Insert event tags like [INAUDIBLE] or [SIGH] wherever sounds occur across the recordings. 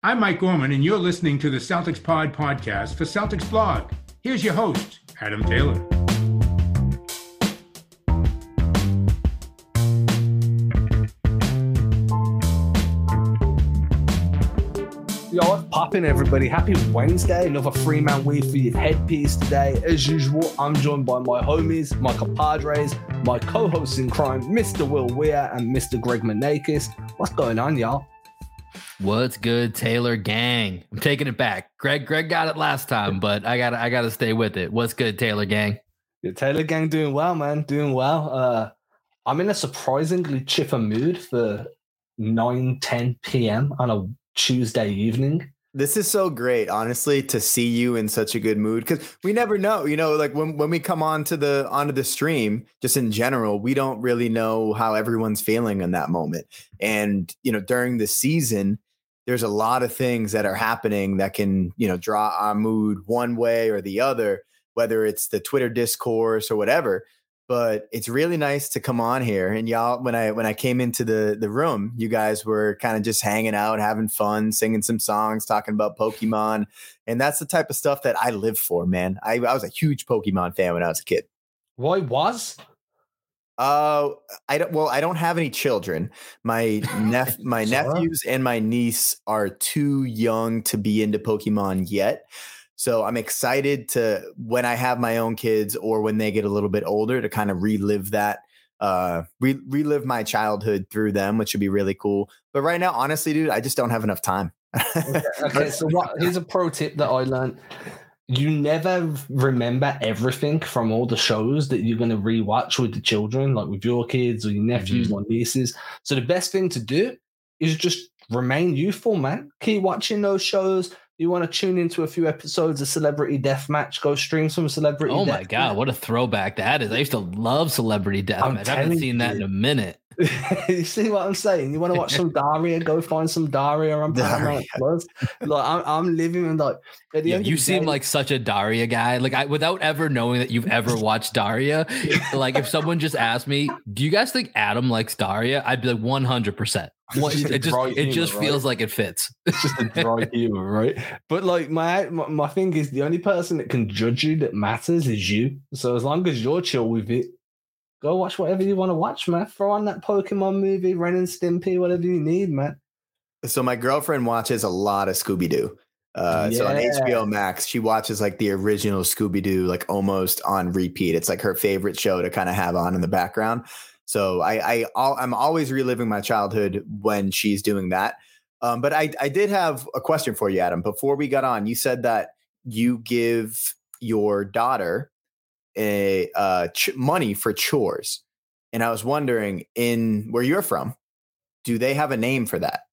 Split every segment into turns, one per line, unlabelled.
I'm Mike Gorman, and you're listening to the Celtics Pod podcast for Celtics Blog. Here's your host, Adam Taylor.
Yo, what's popping, everybody? Happy Wednesday. Another three man weave for your headpiece today. As usual, I'm joined by my homies, my compadres, my co hosts in crime, Mr. Will Weir and Mr. Greg Manakis. What's going on, y'all?
What's good, Taylor gang? I'm taking it back. Greg, Greg got it last time, [LAUGHS] but I gotta I got to stay with it. What's good, Taylor gang?
The Taylor gang doing well, man. Doing well. Uh, I'm in a surprisingly chipper mood for 9 10 p.m. on a Tuesday evening.
This is so great, honestly, to see you in such a good mood because we never know, you know, like when, when we come on to the onto the stream, just in general, we don't really know how everyone's feeling in that moment. And you know, during the season, there's a lot of things that are happening that can, you know, draw our mood one way or the other, whether it's the Twitter discourse or whatever. But it's really nice to come on here. And y'all when i when i came into the the room you guys were kind of just hanging out having fun singing some songs talking about pokemon. And that's the type of stuff that i live for man. I, I was a huge pokemon fan when i was a kid.
Why was
uh, I don't. Well, I don't have any children. My nep- [LAUGHS] my nephews and my niece are too young to be into Pokemon yet. So I'm excited to when I have my own kids or when they get a little bit older to kind of relive that uh re- relive my childhood through them which would be really cool but right now honestly dude i just don't have enough time
okay, [LAUGHS] okay so what here's a pro tip that i learned you never remember everything from all the shows that you're going to rewatch with the children like with your kids or your nephews mm-hmm. or nieces. So the best thing to do is just remain youthful man. Keep watching those shows you want to tune into a few episodes of Celebrity Death Match, go stream some Celebrity.
Oh my god, what a throwback that is! I used to love Celebrity Deathmatch. I haven't seen that in a minute. [LAUGHS]
you see what I'm saying? You want to watch some [LAUGHS] Daria? Go find some Daria on Paramount Plus. Like I'm, I'm living in like.
Yeah, you seem day, like such a Daria guy. Like I, without ever knowing that you've ever watched Daria. [LAUGHS] like if someone just asked me, "Do you guys think Adam likes Daria?" I'd be like 100. percent it just humor, it just right? feels like it fits.
It's just a [LAUGHS] dry humor, right? But like my, my, my thing is the only person that can judge you that matters is you. So as long as you're chill with it, go watch whatever you want to watch, man. Throw on that Pokemon movie, Ren and Stimpy, whatever you need, man.
So my girlfriend watches a lot of Scooby Doo. Uh, yeah. So on HBO Max, she watches like the original Scooby Doo, like almost on repeat. It's like her favorite show to kind of have on in the background. So I, I I'm always reliving my childhood when she's doing that. Um, but I, I did have a question for you, Adam. Before we got on, you said that you give your daughter a uh, ch- money for chores, and I was wondering, in where you're from, do they have a name for that?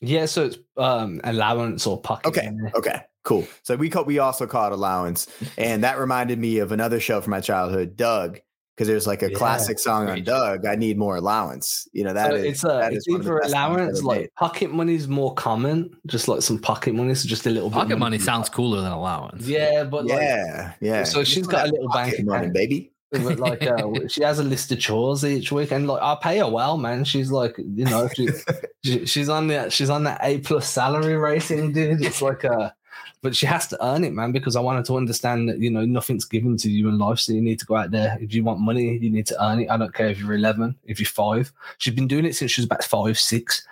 Yeah, so it's um, allowance or pocket.
Okay, okay, cool. So we call we also call it allowance, and that reminded me of another show from my childhood, Doug because there's like a yeah, classic song on Doug. I need more allowance. You know that
so
is,
it's a
that
it's either allowance like pocket money is more common, just like some pocket money, so just a little
pocket
bit
money sounds cooler than allowance.
Yeah, but
yeah,
like,
yeah.
So she's got a little bank
money, baby.
But like uh, she has a list of chores each week, and like I pay her well, man. She's like, you know, she, [LAUGHS] she's on the she's on that A plus salary rating, dude. It's like a but she has to earn it, man, because I wanted to understand that, you know, nothing's given to you in life. So you need to go out there. If you want money, you need to earn it. I don't care if you're 11, if you're five. She's been doing it since she was about five, six.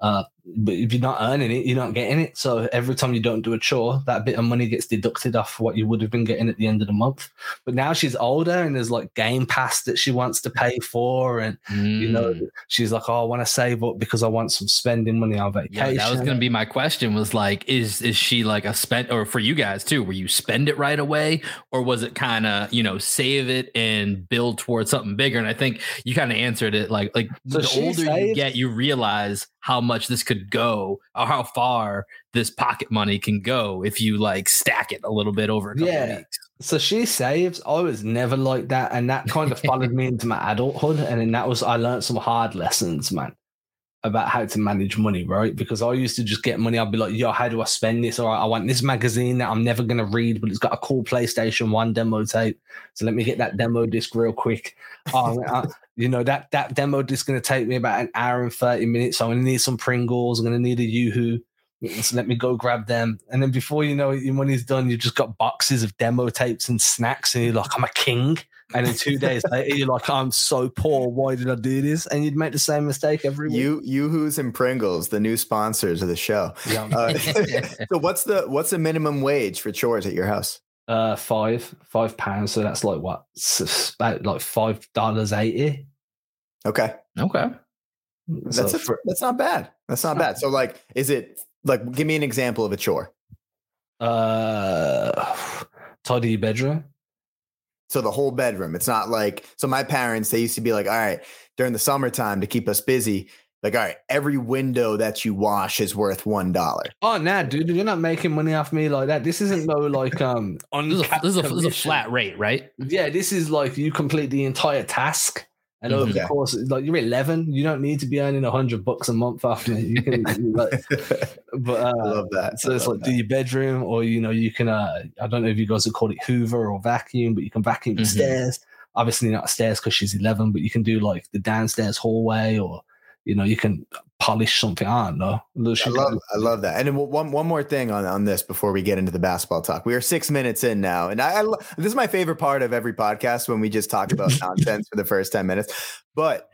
Uh, but if you're not earning it, you're not getting it. So every time you don't do a chore, that bit of money gets deducted off what you would have been getting at the end of the month. But now she's older and there's like game pass that she wants to pay for, and mm. you know mm. she's like, "Oh, I want to save up because I want some spending money on vacation."
Yeah, that was going to be my question. Was like, is is she like a spend or for you guys too? Where you spend it right away, or was it kind of you know save it and build towards something bigger? And I think you kind of answered it like like so the older saved- you get, you realize how much this could go or how far this pocket money can go if you like stack it a little bit over yeah. Weeks.
So she saves. I was never like that, and that kind of followed me into my adulthood. And then that was I learned some hard lessons, man, about how to manage money, right? Because I used to just get money. I'd be like, "Yo, how do I spend this? Or I want this magazine that I'm never gonna read, but it's got a cool PlayStation One demo tape. So let me get that demo disc real quick. Oh, [LAUGHS] uh, you know that that demo disc is going to take me about an hour and 30 minutes so i'm going to need some pringles i'm going to need a yoo-hoo So let me go grab them. And then before you know it, when he's done, you've just got boxes of demo tapes and snacks, and you're like, I'm a king. And then two days later, you're like, I'm so poor. Why did I do this? And you'd make the same mistake every week.
You, Yoo-Hoo's and Pringles, the new sponsors of the show.
Yeah.
Uh, [LAUGHS] [LAUGHS] so what's the what's the minimum wage for chores at your house?
Uh, five, five pounds. So that's like what? About like five dollars eighty.
Okay,
okay.
that's a, that's not bad. That's not bad. So like, is it like? Give me an example of a chore.
uh, tidy your bedroom.
So the whole bedroom. It's not like so. My parents they used to be like, all right, during the summertime to keep us busy. Like, all right, every window that you wash is worth one dollar.
Oh, nah, dude, you're not making money off me like that. This isn't no like um [LAUGHS]
This is, a, this, is a, this is a flat rate, right?
Yeah, this is like you complete the entire task. And
Okay.
the course, like you're 11, you don't need to be earning hundred bucks a month after. You [LAUGHS] can, like, but
I
uh,
love that.
so
I
it's like do your bedroom, or you know, you can. uh I don't know if you guys would call it Hoover or vacuum, but you can vacuum the
Mhm.
stairs. Obviously not stairs because she's 11, but you can do like the downstairs hallway, or you know, you can polish something. I don't know.
I love, I love that. And then one one more thing on, on this before we get into the basketball talk. We are six minutes in now, and I, I this is my favorite part of every podcast when we just talk about [LAUGHS] nonsense for the first ten minutes. But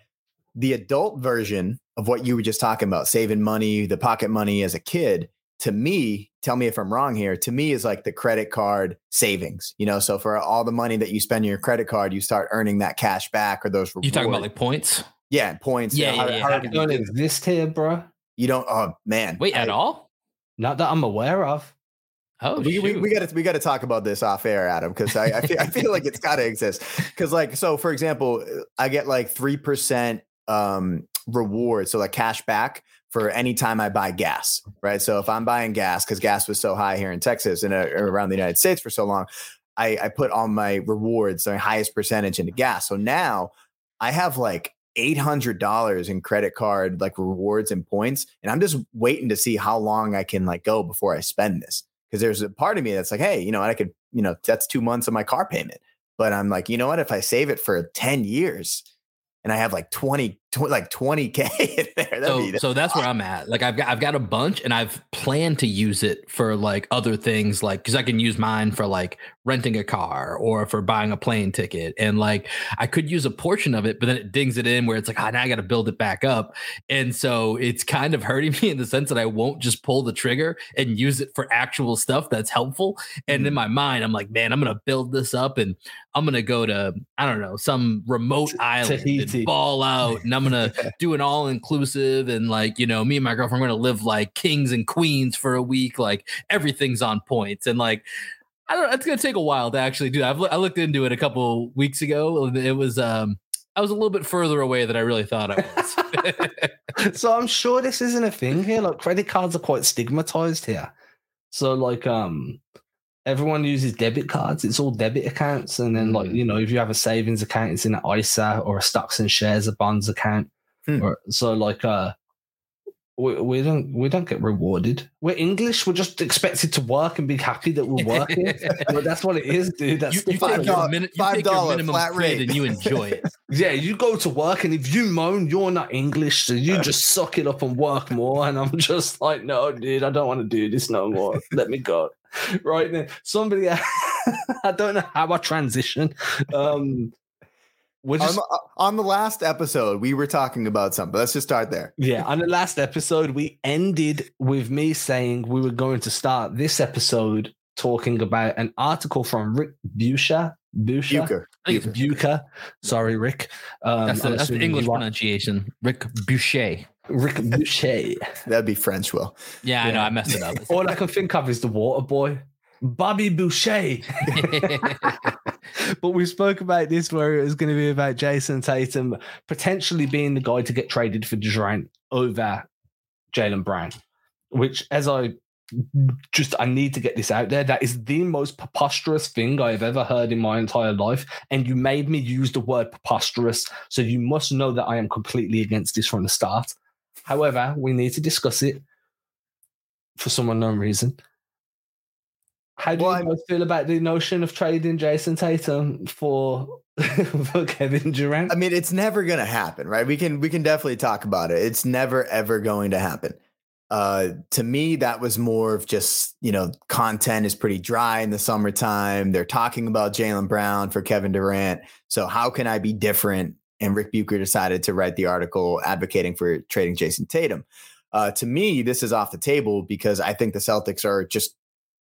the adult version of what you were just talking about, saving money, the pocket money as a kid, to me, tell me if I'm wrong here. To me, is like the credit card savings. You know, so for all the money that you spend on your credit card, you start earning that cash back or those.
You talking about like points?
Yeah points?
Yeah,
you know,
yeah, yeah.
however
It don't exist here, bro.
You don't. Oh man,
Wait, at all?
Not that I'm aware of.
Oh,
we, we, we got to we got to talk about this off air, Adam, because I, I feel I feel like it's got to exist. Because like so, for example, I get like three percent um reward, so like cash back for any time I buy gas, right? So if I'm buying gas because gas was so high here in Texas and uh, around the United States for so long, I, I put all my rewards, the highest percentage into gas. So now I have like eight hundred dollars in credit card like rewards and points, and I'm just waiting to see how long I can like go before I spend this. Because there's a part of me that's like, hey, you know? I could, you know, that's two months of my car payment. But I'm like, you know what? If I save it for ten years, and I have like 20, tw- like 20K [LAUGHS] in there. That'd
so,
be,
so that's where I'm at. Like I've got I've got a bunch and I've planned to use it for like other things like because I can use mine for like renting a car or for buying a plane ticket. And like I could use a portion of it, but then it dings it in where it's like, ah, now I gotta build it back up. And so it's kind of hurting [LAUGHS] me in the sense that I won't just pull the trigger and use it for actual stuff that's helpful. And in my mind, I'm like, man, I'm gonna build this up and I'm gonna go to, I don't know, some remote island
Tahiti.
and ball out and I'm gonna [LAUGHS] do an all inclusive and like you know me and my girlfriend are going to live like kings and queens for a week like everything's on points and like i don't it's going to take a while to actually do that. I've, i looked into it a couple weeks ago it was um i was a little bit further away than i really thought i was [LAUGHS] [LAUGHS]
so I'm sure this isn't a thing here. Like credit cards are quite stigmatized here. So like um everyone uses debit cards. It's all debit accounts. And then like,
Mm.
you know, if you have a savings account, it's in an ISA or a stocks and shares, a bonds account.
Hmm.
Or so like uh we, we don't we don't get rewarded. We're English. We're just expected to work and be happy that we're working. [LAUGHS] But that's what it is, dude. That's
you,
the
you take your,
$5
min- you
$5
minimum
flat
quid
rate.
and you enjoy it [LAUGHS]
Yeah, you go to work and if you moan, you're not English, so you just suck it up and work more. And I'm just like, no, dude, I don't want to do this no more. Let me go. [LAUGHS] Right then, somebody, [LAUGHS] I don't know how I transition. Um, we're
on,
just
the, on the last episode, we were talking about something. Let's just start there.
yeah. On the last episode, we ended with me saying we were going to start this episode talking about an article from Rick Busha. Busha.
Bucher.
I think it's
Bucher. Sorry, Rick. Um,
that's the, that's the english pronunciation rick boucher
Rick Boucher.
That'd be French, Will.
yeah, i know i messed it up [LAUGHS]
All I can think of is the water boy, Bobby Boucher. [LAUGHS] but we spoke about this where it was going to be about Jayson Tatum potentially being the guy to get traded for Durant over Jaylen Brown, which, as I just, I need to get this out there. That is the most preposterous thing I've ever heard in my entire life. And you made me use the word preposterous. So you must know that I am completely against this from the start. However, we need to discuss it for some unknown reason. How do
Well,
you feel about the notion of trading Jayson Tatum for [LAUGHS] for Kevin Durant?
I mean, it's never gonna happen, right? We can we can definitely talk about it. It's never ever going to happen. Uh, to me, that was more of just, you know, content is pretty dry in the summertime. They're talking about Jaylen Brown for Kevin Durant. So, how can I be different? And Rick Bucher decided to write the article advocating for trading Jayson Tatum. Uh, to me, this is off the table because I think the Celtics are just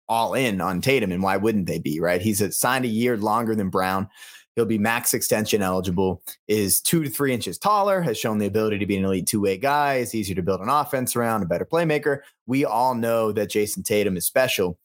all in on Tatum. And why wouldn't they be, right? He's signed a year longer than Brown. He'll be max extension eligible, is two to three inches taller, has shown the ability to be an elite two way guy, is easier to build an offense around, a better playmaker. We all know that Jayson Tatum is special.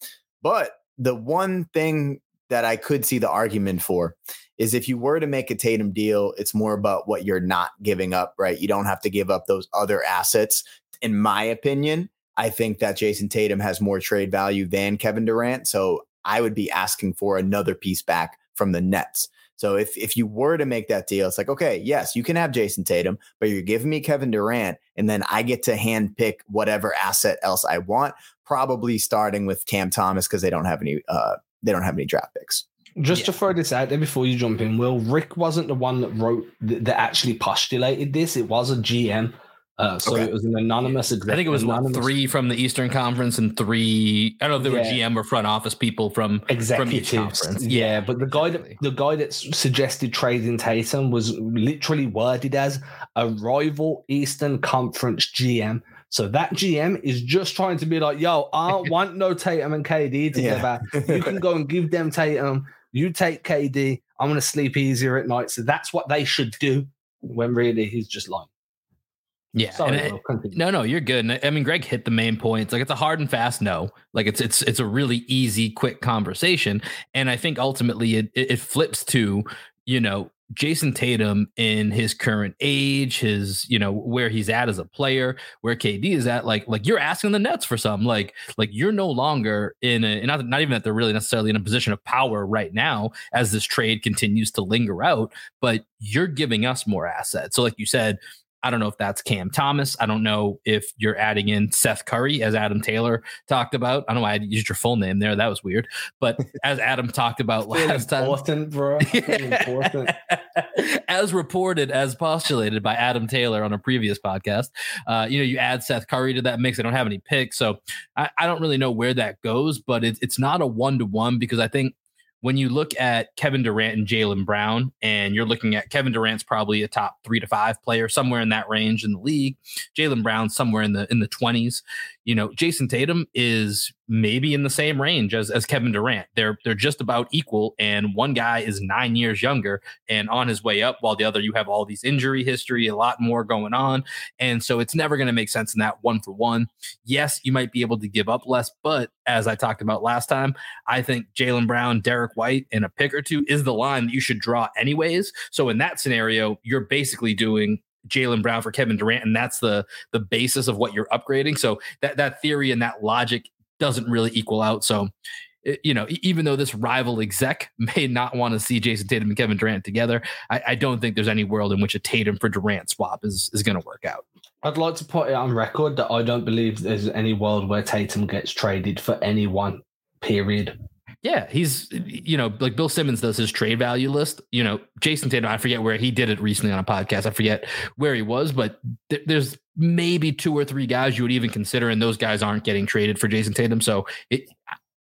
But the one thing that I could see the argument for is if you were to make a Tatum deal, it's more about what you're not giving up, right? You don't have to give up those other assets. In my opinion, I think that Jayson Tatum has more trade value than Kevin Durant. So I would be asking for another piece back from the Nets. So if if you were to make that deal, it's like, okay, yes, you can have Jayson Tatum, but you're giving me Kevin Durant, and then I get to hand pick whatever asset else I want, probably starting with Cam Thomas because they don't have any uh they don't have any draft picks.
Just yeah. to throw this out there before you jump in, Will, Rick wasn't the one that wrote that actually postulated this. It was a GM uh, so okay. it was an anonymous.
I think it was what, three from the Eastern Conference and three. I don't know if they yeah. were GM or front office people from
executives. From conference. Yeah, yeah, but the guy that the guy that suggested trading Tatum was literally worded as a rival Eastern Conference GM. So that GM is just trying to be like, "Yo, I [LAUGHS] want no Tatum and KD together. Yeah. you can go and give them Tatum. You take KD. I'm gonna sleep easier at night." So that's what they should do. When really he's just like
yeah. Sorry, it, no, no, you're good. I mean, Greg hit the main points. Like it's a hard and fast no. Like it's it's it's a really easy, quick conversation. And I think ultimately it it flips to, you know, Jayson Tatum in his current age, his, you know, where he's at as a player, where KD is at, like, like you're asking the Nets for some, like, like you're no longer in a, not, not even that they're really necessarily in a position of power right now as this trade continues to linger out, but you're giving us more assets. So, like you said, I don't know if that's Cam Thomas. I don't know if you're adding in Seth Curry, as Adam Taylor talked about. I don't know why I used your full name there. That was weird. But [LAUGHS] as Adam talked about last time,
important, bro. [LAUGHS] important. [LAUGHS]
as reported, as postulated by Adam Taylor on a previous podcast, uh, you know, you add Seth Curry to that mix. I don't have any picks, so I, I don't really know where that goes. But it, it's not a one to one because I think when you look at Kevin Durant and Jaylen Brown, and you're looking at Kevin Durant's probably a top three to five player, somewhere in that range in the league. Jaylen Brown somewhere in the in the twenties. You know, Jayson Tatum is maybe in the same range as, as Kevin Durant. They're they're just about equal, and one guy is nine years younger and on his way up, while the other you have all these injury history, a lot more going on, and so it's never going to make sense in that one for one. Yes, you might be able to give up less, but as I talked about last time, I think Jaylen Brown, Derrick White, and a pick or two is the line that you should draw anyways. So in that scenario, you're basically doing Jaylen Brown for Kevin Durant, and that's the the basis of what you're upgrading. So that that theory and that logic doesn't really equal out. So, eh, you know, even though this rival exec [LAUGHS] may not want to see Jayson Tatum and Kevin Durant together, I, I don't think there's any world in which a Tatum for Durant swap is is going to work out.
I'd like to put it on record that I don't believe there's any world where Tatum gets traded for anyone. Period.
Yeah, he's you know like Bill Simmons does his trade value list. You know, Jayson Tatum. I forget where he did it recently on a podcast. I forget where he was, but th- there's maybe two or three guys you would even consider, and those guys aren't getting traded for Jayson Tatum. So it,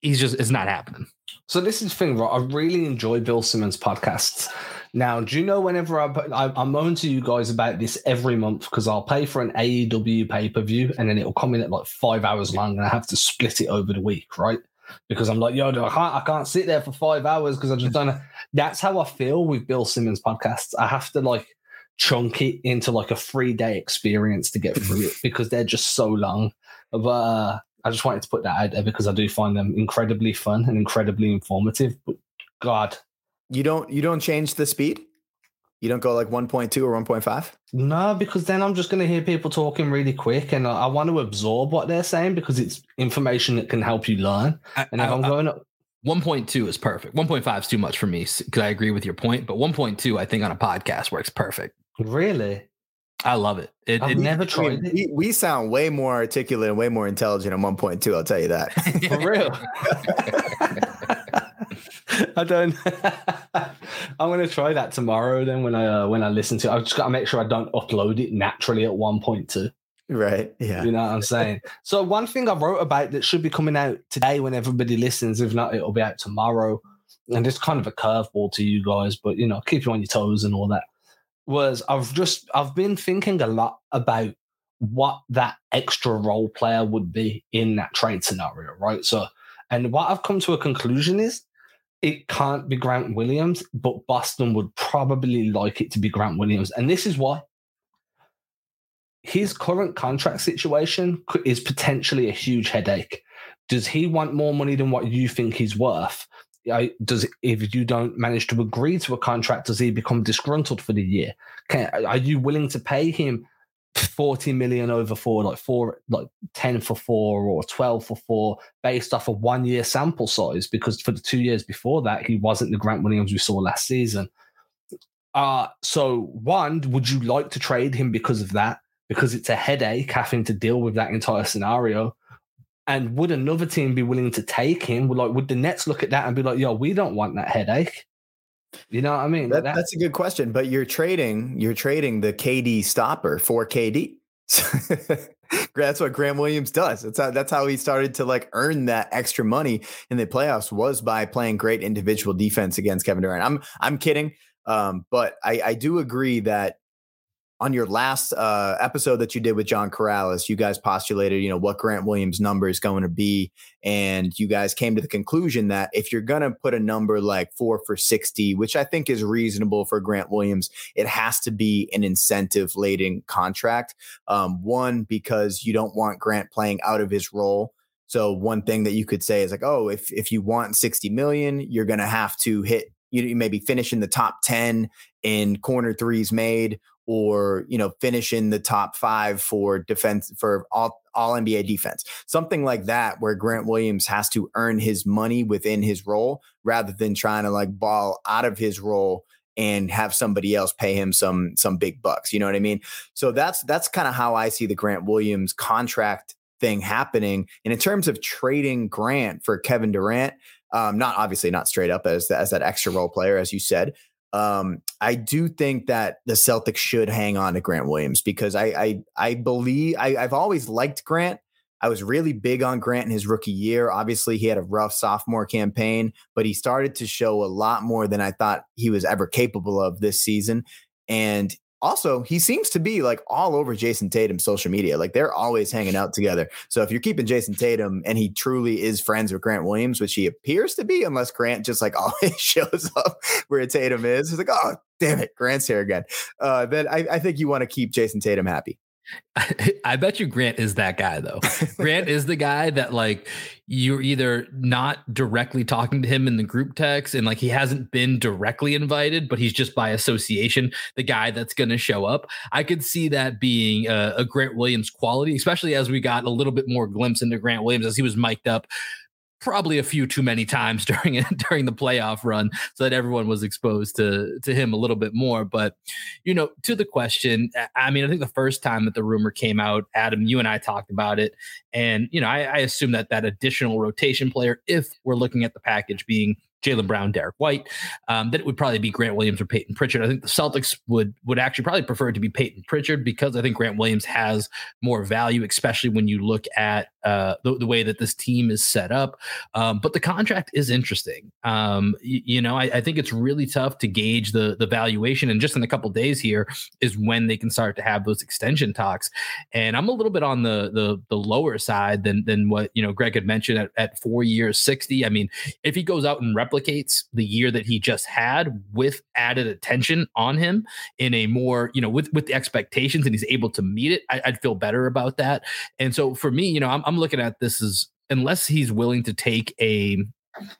he's just it's not happening.
So this is the thing, right? I really enjoy Bill Simmons podcasts. Now, do you know whenever I, I I'm on to you guys about this every month because I'll pay for an AEW pay per view and then it'll come in at like five hours long and I have to split it over the week, right? Because I'm like, yo, I can't, I can't sit there for five hours because I just don't. That's how I feel with Bill Simmons podcasts. I have to like chunk it into like a three day experience to get through it [LAUGHS] because they're just so long. But uh, I just wanted to put that out there because I do find them incredibly fun and incredibly informative. But God,
you don't you don't change the speed. You don't go like 1.2 or 1.5?
No, because then I'm just going to hear people talking really quick and I, I, want to absorb what they're saying because it's information that can help you learn. I, and if I, am going up.
1.2 is perfect. 1.5 is too much for me because I agree with your point, but 1.2 I think on a podcast works perfect.
Really?
I love it. It,
I've
it
never tried it.
We, we, sound way more articulate and way more intelligent on 1.2. I'll tell you that. [LAUGHS]
For real. [LAUGHS] [LAUGHS] I don't. [LAUGHS] I'm gonna try that tomorrow. Then when I uh, when I listen to, it. I've just got to make sure I don't upload it naturally at 1.2.
Right. Yeah.
You know what I'm saying? [LAUGHS] so one thing I wrote about that should be coming out today when everybody listens. If not, it'll be out tomorrow. And it's kind of a curveball to you guys, but you know, keep you on your toes and all that. Was I've just I've been thinking a lot about what that extra role player would be in that trade scenario, right? So, and what I've come to a conclusion is it can't be Grant Williams, but Boston would probably like it to be Grant Williams. And this is why his current contract situation is potentially a huge headache. Does he want more money than what you think he's worth? Does if you don't manage to agree to a contract, does he become disgruntled for the year? Can, are you willing to pay him 40 million over four, like four, like 10 for four or 12 for four, based off a one year sample size? Because for the two years before that, he wasn't the Grant Williams we saw last season. Uh, so one, would you like to trade him because of that? Because it's a headache having to deal with that entire scenario. And would another team be willing to take him? Like would the Nets look at that and be like, yo, we don't want that headache? You know what I mean?
That, that, that's a good question. But you're trading, you're trading the KD stopper for KD. [LAUGHS] that's what Grant Williams does. That's how that's how he started to like earn that extra money in the playoffs was by playing great individual defense against Kevin Durant. I'm I'm kidding. Um, but I, I do agree that on your last uh, episode that you did with John Karalis, you guys postulated, you know, what Grant Williams' number is going to be, and you guys came to the conclusion that if you're going to put a number like four for sixty, which I think is reasonable for Grant Williams, it has to be an incentive laden contract. Um, one because you don't want Grant playing out of his role. So one thing that you could say is like, oh, if if you want sixty million, you're going to have to hit you maybe finish in the top 10 in corner threes made or you know finish in the top five for defense for all all NBA defense, something like that, where Grant Williams has to earn his money within his role rather than trying to like ball out of his role and have somebody else pay him some some big bucks. You know what I mean? So that's that's kind of how I see the Grant Williams contract thing happening. And in terms of trading Grant for Kevin Durant, um, not obviously not straight up as as that extra role player, as you said, um, I do think that the Celtics should hang on to Grant Williams because I I, I believe I, I've always liked Grant. I was really big on Grant in his rookie year. Obviously, he had a rough sophomore campaign, but he started to show a lot more than I thought he was ever capable of this season. And also he seems to be like all over Jayson Tatum's social media. Like they're always hanging out together. So if you're keeping Jayson Tatum and he truly is friends with Grant Williams, which he appears to be, unless Grant just like [LAUGHS] always shows up where Tatum is, it's like, oh damn it, Grant's here again. Uh, then I, I think you want to keep Jayson Tatum happy. [LAUGHS]
I bet you Grant is that guy though. Grant is the guy that like you're either not directly talking to him in the group text and like he hasn't been directly invited, but he's just by association the guy that's going to show up. I could see that being a, a Grant Williams quality, especially as we got a little bit more glimpse into Grant Williams as he was mic'd up probably a few too many times [LAUGHS] during it during the playoff run so that everyone was exposed to to him a little bit more. But you know to the question i mean i think the first time that the rumor came out adam you and i talked about it. And you know i, I assume that that additional rotation player if we're looking at the package being Jaylen Brown, Derrick White. Um, then it would probably be Grant Williams or Payton Pritchard. I think the Celtics would would actually probably prefer it to be Payton Pritchard because I think Grant Williams has more value, especially when you look at uh, the, the, way that this team is set up. Um, but the contract is interesting. Um, you, you, know, I, I, think it's really tough to gauge the the valuation, and just in a couple days here is when they can start to have those extension talks. And I'm a little bit on the the, the lower side than than what you know Greg had mentioned at, at four years, sixty. I mean, if he goes out and rep replicates the year that he just had with added attention on him in a more, you know, with with the expectations and he's able to meet it, I, would feel better about that. And so for me, you know, I'm, I'm looking at this as unless he's willing to take a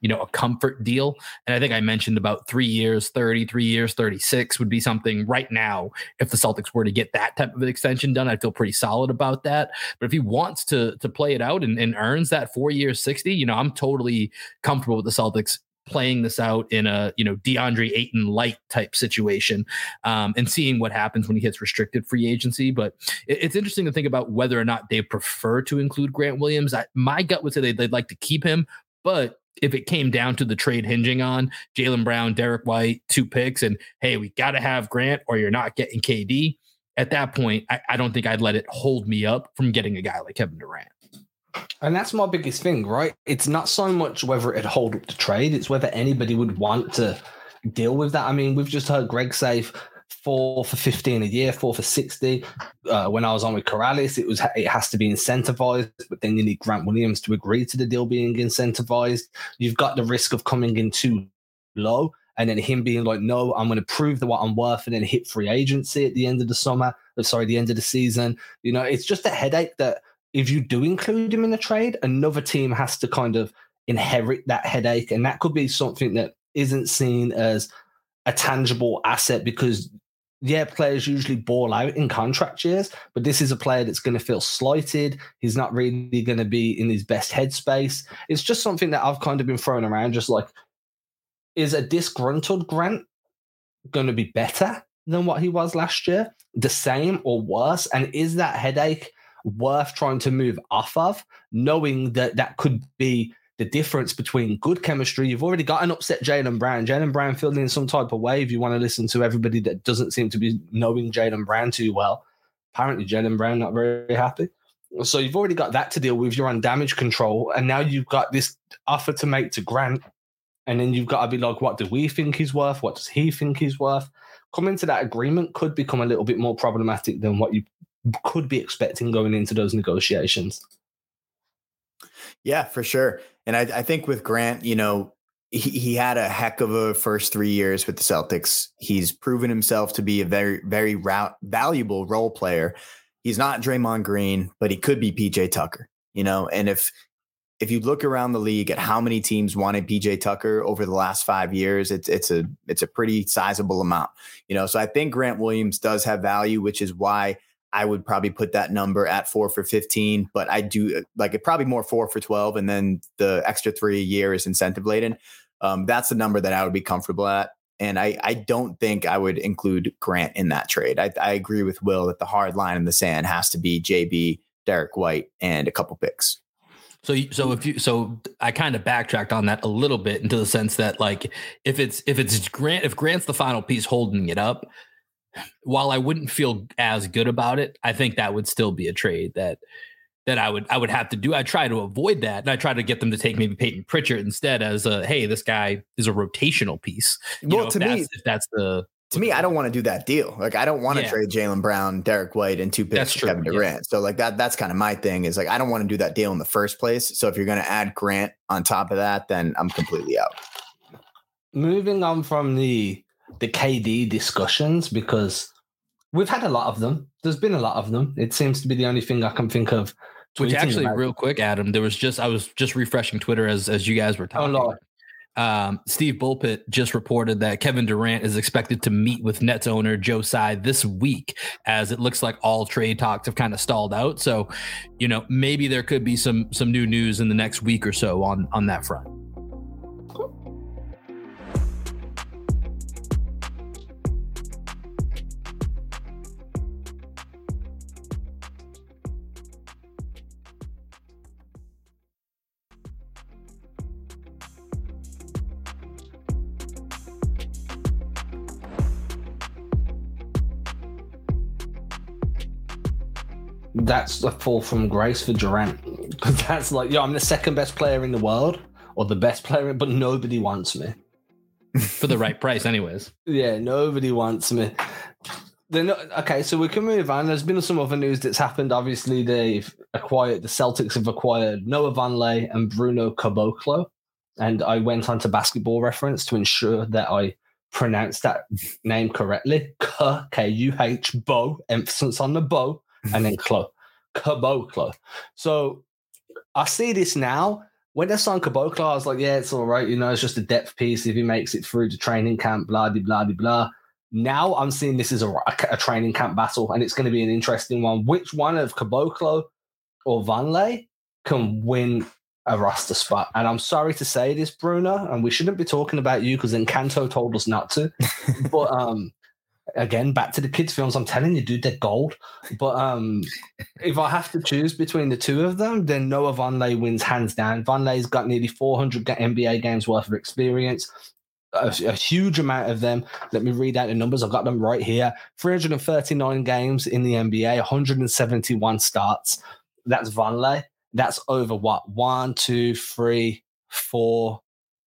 you know, a comfort deal. And I think I mentioned about three years, 30, three years, 36 would be something right now. If the Celtics were to get that type of an extension done, I'd feel pretty solid about that. But if he wants to to play it out and, and earns that four years, 60, you know, I'm totally comfortable with the Celtics playing this out in a you know DeAndre Ayton light type situation um, and seeing what happens when he hits restricted free agency. But it, it's interesting to think about whether or not they prefer to include Grant Williams. I, my gut would say they'd, they'd like to keep him, but if it came down to the trade hinging on Jaylen Brown, Derrick White, two picks, and hey, we got to have Grant or you're not getting KD. at that point, I, I don't think I'd let it hold me up from getting a guy like Kevin Durant.
And that's my biggest thing, right? It's not so much whether it'd hold up the trade, it's whether anybody would want to deal with that. I mean, we've just heard Greg say four for 15 a year, four for 60. Uh, when I was on with Karalis, it was it has to be incentivized, but then you need Grant Williams to agree to the deal being incentivized. You've got the risk of coming in too low and then him being like, no, I'm going to prove that what I'm worth and then hit free agency at the end of the summer, uh, sorry, the end of the season. You know, it's just a headache that if you do include him in the trade, another team has to kind of inherit that headache. And that could be something that isn't seen as a tangible asset because yeah, players usually ball out in contract years, but this is a player that's going to feel slighted. He's not really going to be in his best headspace. It's just something that I've kind of been throwing around, just like, is a disgruntled Grant going to be better than what he was last year, the same or worse? And is that headache worth trying to move off of, knowing that that could be the difference between good chemistry. You've already got an upset Jaylen Brown. Jaylen Brown feeling in some type of way if you want to listen to everybody that doesn't seem to be knowing Jaylen Brown too well. Apparently, Jaylen Brown not very happy. So you've already got that to deal with. You're on damage control. And now you've got this offer to make to Grant. And then you've got to be like, what do we think he's worth? What does he think he's worth? Coming to that agreement could become a little bit more problematic than what you could be expecting going into those negotiations.
Yeah, for sure. And I, I think with Grant, you know, he, he had a heck of a first three years with the Celtics. He's proven himself to be a very, very valuable role player. He's not Draymond Green, but he could be PJ Tucker, you know, and if if you look around the league at how many teams wanted PJ Tucker over the last five years, it's it's a it's a pretty sizable amount, you know. So I think Grant Williams does have value, which is why I would probably put that number at four for 15, but I do uh, like it probably more four for 12. And then the extra three a year is incentive laden. Um, that's the number that I would be comfortable at. And I, I don't think I would include Grant in that trade. I, I agree with Will that the hard line in the sand has to be JB, Derrick White, and a couple picks.
So, so if you, so I kind of backtracked on that a little bit into the sense that like if it's if it's Grant, if Grant's the final piece holding it up, while I wouldn't feel as good about it, I think that would still be a trade that that I would I would have to do. I try to avoid that, and I try to get them to take maybe Payton Pritchard instead as a hey, this guy is a rotational piece. You well, know, to me, if that's the
to me, I don't want to do that deal. Like, I don't want to yeah. trade Jaylen Brown, Derrick White, and two picks for Kevin Durant. Yeah. So, like that, that's kind of my thing. Is like I don't want to do that deal in the first place. So, if you're going to add Grant on top of that, then I'm completely out.
Moving on from the the KD discussions because we've had a lot of them. There's been a lot of them. It seems to be the only thing I can think of.
Which actually, about. real quick, Adam, there was just I was just refreshing Twitter as as you guys were oh, talking. Oh Lord. Um, Steve Bulpett just reported that Kevin Durant is expected to meet with Nets owner Joe Tsai this week, as it looks like all trade talks have kind of stalled out. So, you know, maybe there could be some some new news in the next week or so on on that front.
That's a fall from grace for Durant. [LAUGHS] Because that's like, yo, I'm the second best player in the world or the best player, but nobody wants me. [LAUGHS]
for the right price, anyways.
Yeah, nobody wants me. Then okay, so we can move on. There's been some other news that's happened. Obviously, they've acquired the Celtics have acquired Noah Vonleh and Bruno Caboclo. And I went on to basketball reference to ensure that I pronounced that name correctly. K U H Bo, emphasis on the bow [LAUGHS] and then Klo, Caboclo. So I see this now. When they signed Caboclo, I was like, yeah, it's all right. You know, it's just a depth piece. If he makes it through the training camp, blah, blah, blah, blah. Now I'm seeing this as a, a training camp battle, and it's going to be an interesting one. Which one of Caboclo or Vonleh can win a roster spot? And I'm sorry to say this, Bruno, and we shouldn't be talking about you because Encanto told us not to. but um, again back to the kids films i'm telling you dude they're gold but um if i have to choose between the two of them then noah vonleh wins hands down vonleh's got nearly 400 nba games worth of experience a, a, huge amount of them. Let me read out the numbers. I've got them right here 339 games in the NBA, 171 starts. That's Vonleh. That's over what? One, two, three, four,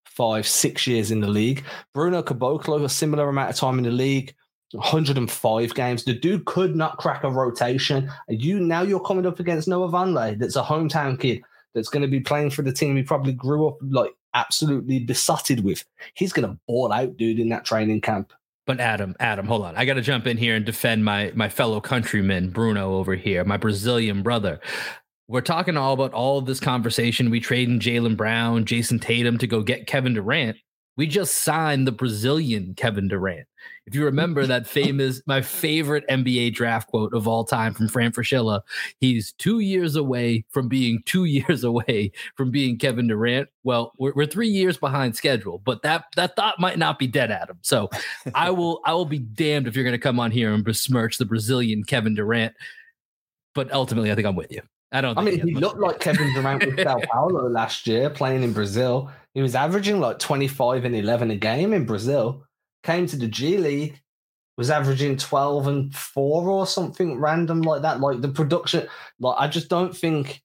five, six years in the league. Bruno Caboclo, a similar amount of time in the league. 105 games. The dude could not crack a rotation. And You now you're coming up against Noah Vonleh, that's a hometown kid that's going to be playing for the team he probably grew up like absolutely besotted with. He's going to ball out, dude, in that training camp.
But Adam, Adam, hold on. I got to jump in here and defend my my fellow countryman Bruno over here, my Brazilian brother. We're talking all about all of this conversation. We trading Jaylen Brown, Jayson Tatum to go get Kevin Durant. We just signed the Brazilian Kevin Durant. If you remember that [LAUGHS] famous, my favorite NBA draft quote of all time from Fran Fraschilla, he's two years away from being two [LAUGHS] years away from being Kevin Durant. Well, we're, we're three years behind schedule, but that that thought might not be dead, Adam. So [LAUGHS] I will I will be damned if you're going to come on here and besmirch the Brazilian Kevin Durant. But ultimately, I think I'm with you. I don't.
I mean, he looked like Kevin Durant with Sao Paulo last year, playing in Brazil. He was averaging like 25 and 11 a game in Brazil. Came to the G League, was averaging 12 and 4 or something random like that. Like the production, like I just don't think.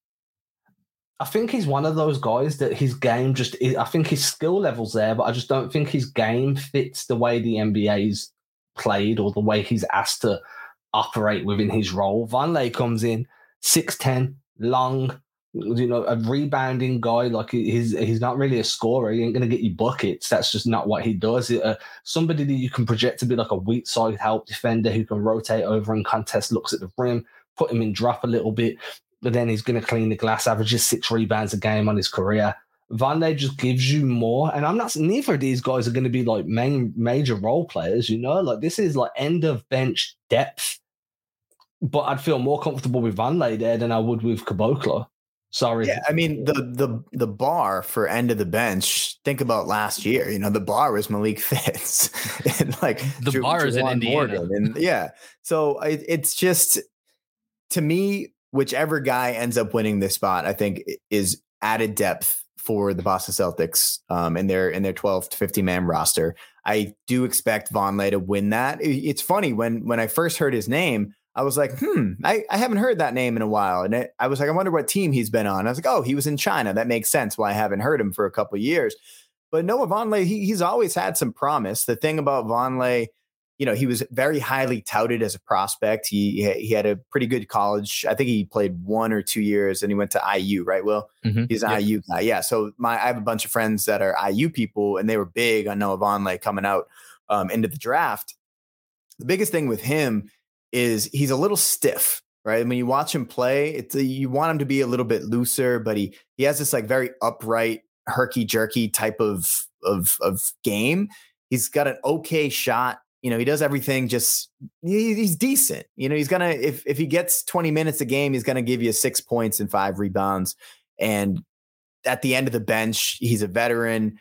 I think he's one of those guys that his game just, I think his skill level's there, but I just don't think his game fits the way the NBA's played or the way he's asked to operate within his role. Van Vonleh comes in, 6'10, long, you know, a rebounding guy. Like he's he's not really a scorer. He ain't gonna get you buckets. That's just not what he does. Uh, somebody that you can project to be like a weak side help defender who can rotate over and contest looks at the rim, put him in drop a little bit, but then he's gonna clean the glass. Averages six rebounds a game on his career. Vonleh just gives you more, and I'm not. Neither of these guys are going to be like main major role players. You know, like this is like end of bench depth. But I'd feel more comfortable with Vonleh there than I would with Caboclo. Sorry.
Yeah, I mean the the the bar for end of the bench. Think about last year. You know, the bar was Malik [LAUGHS] Fitts, and like
the bar is in Indiana.
and yeah, so it, it's just to me, whichever guy ends up winning this spot, I think is added depth for the Boston Celtics um, in their in their 12 to 50 man roster. I do expect Vonleh to win that. It's funny when when I first heard his name. I was like, hmm, I, I haven't heard that name in a while. And it, I was like, I wonder what team he's been on. I was like, oh, he was in China. That makes sense why I haven't heard him for a couple years. But Noah Vonleh, he, he's always had some promise. The thing about Vonleh, you know, he was very highly touted as a prospect. He he had a pretty good college. I think he played one or two years, and he went to IU, right? Will mm-hmm. he's an IU guy, yeah. So my I have a bunch of friends that are IU people, and they were big on Noah Vonleh coming out um, into the draft. The biggest thing with him is he's a little stiff, right? When you watch him play, it's a, you want him to be a little bit looser, but he he has this like very upright, herky jerky type of of of game. He's got an okay shot. You know, he does everything just he, he's decent. You know, he's gonna if if he gets 20 minutes a game, he's gonna give you six points and five rebounds. And at the end of the bench, he's a veteran.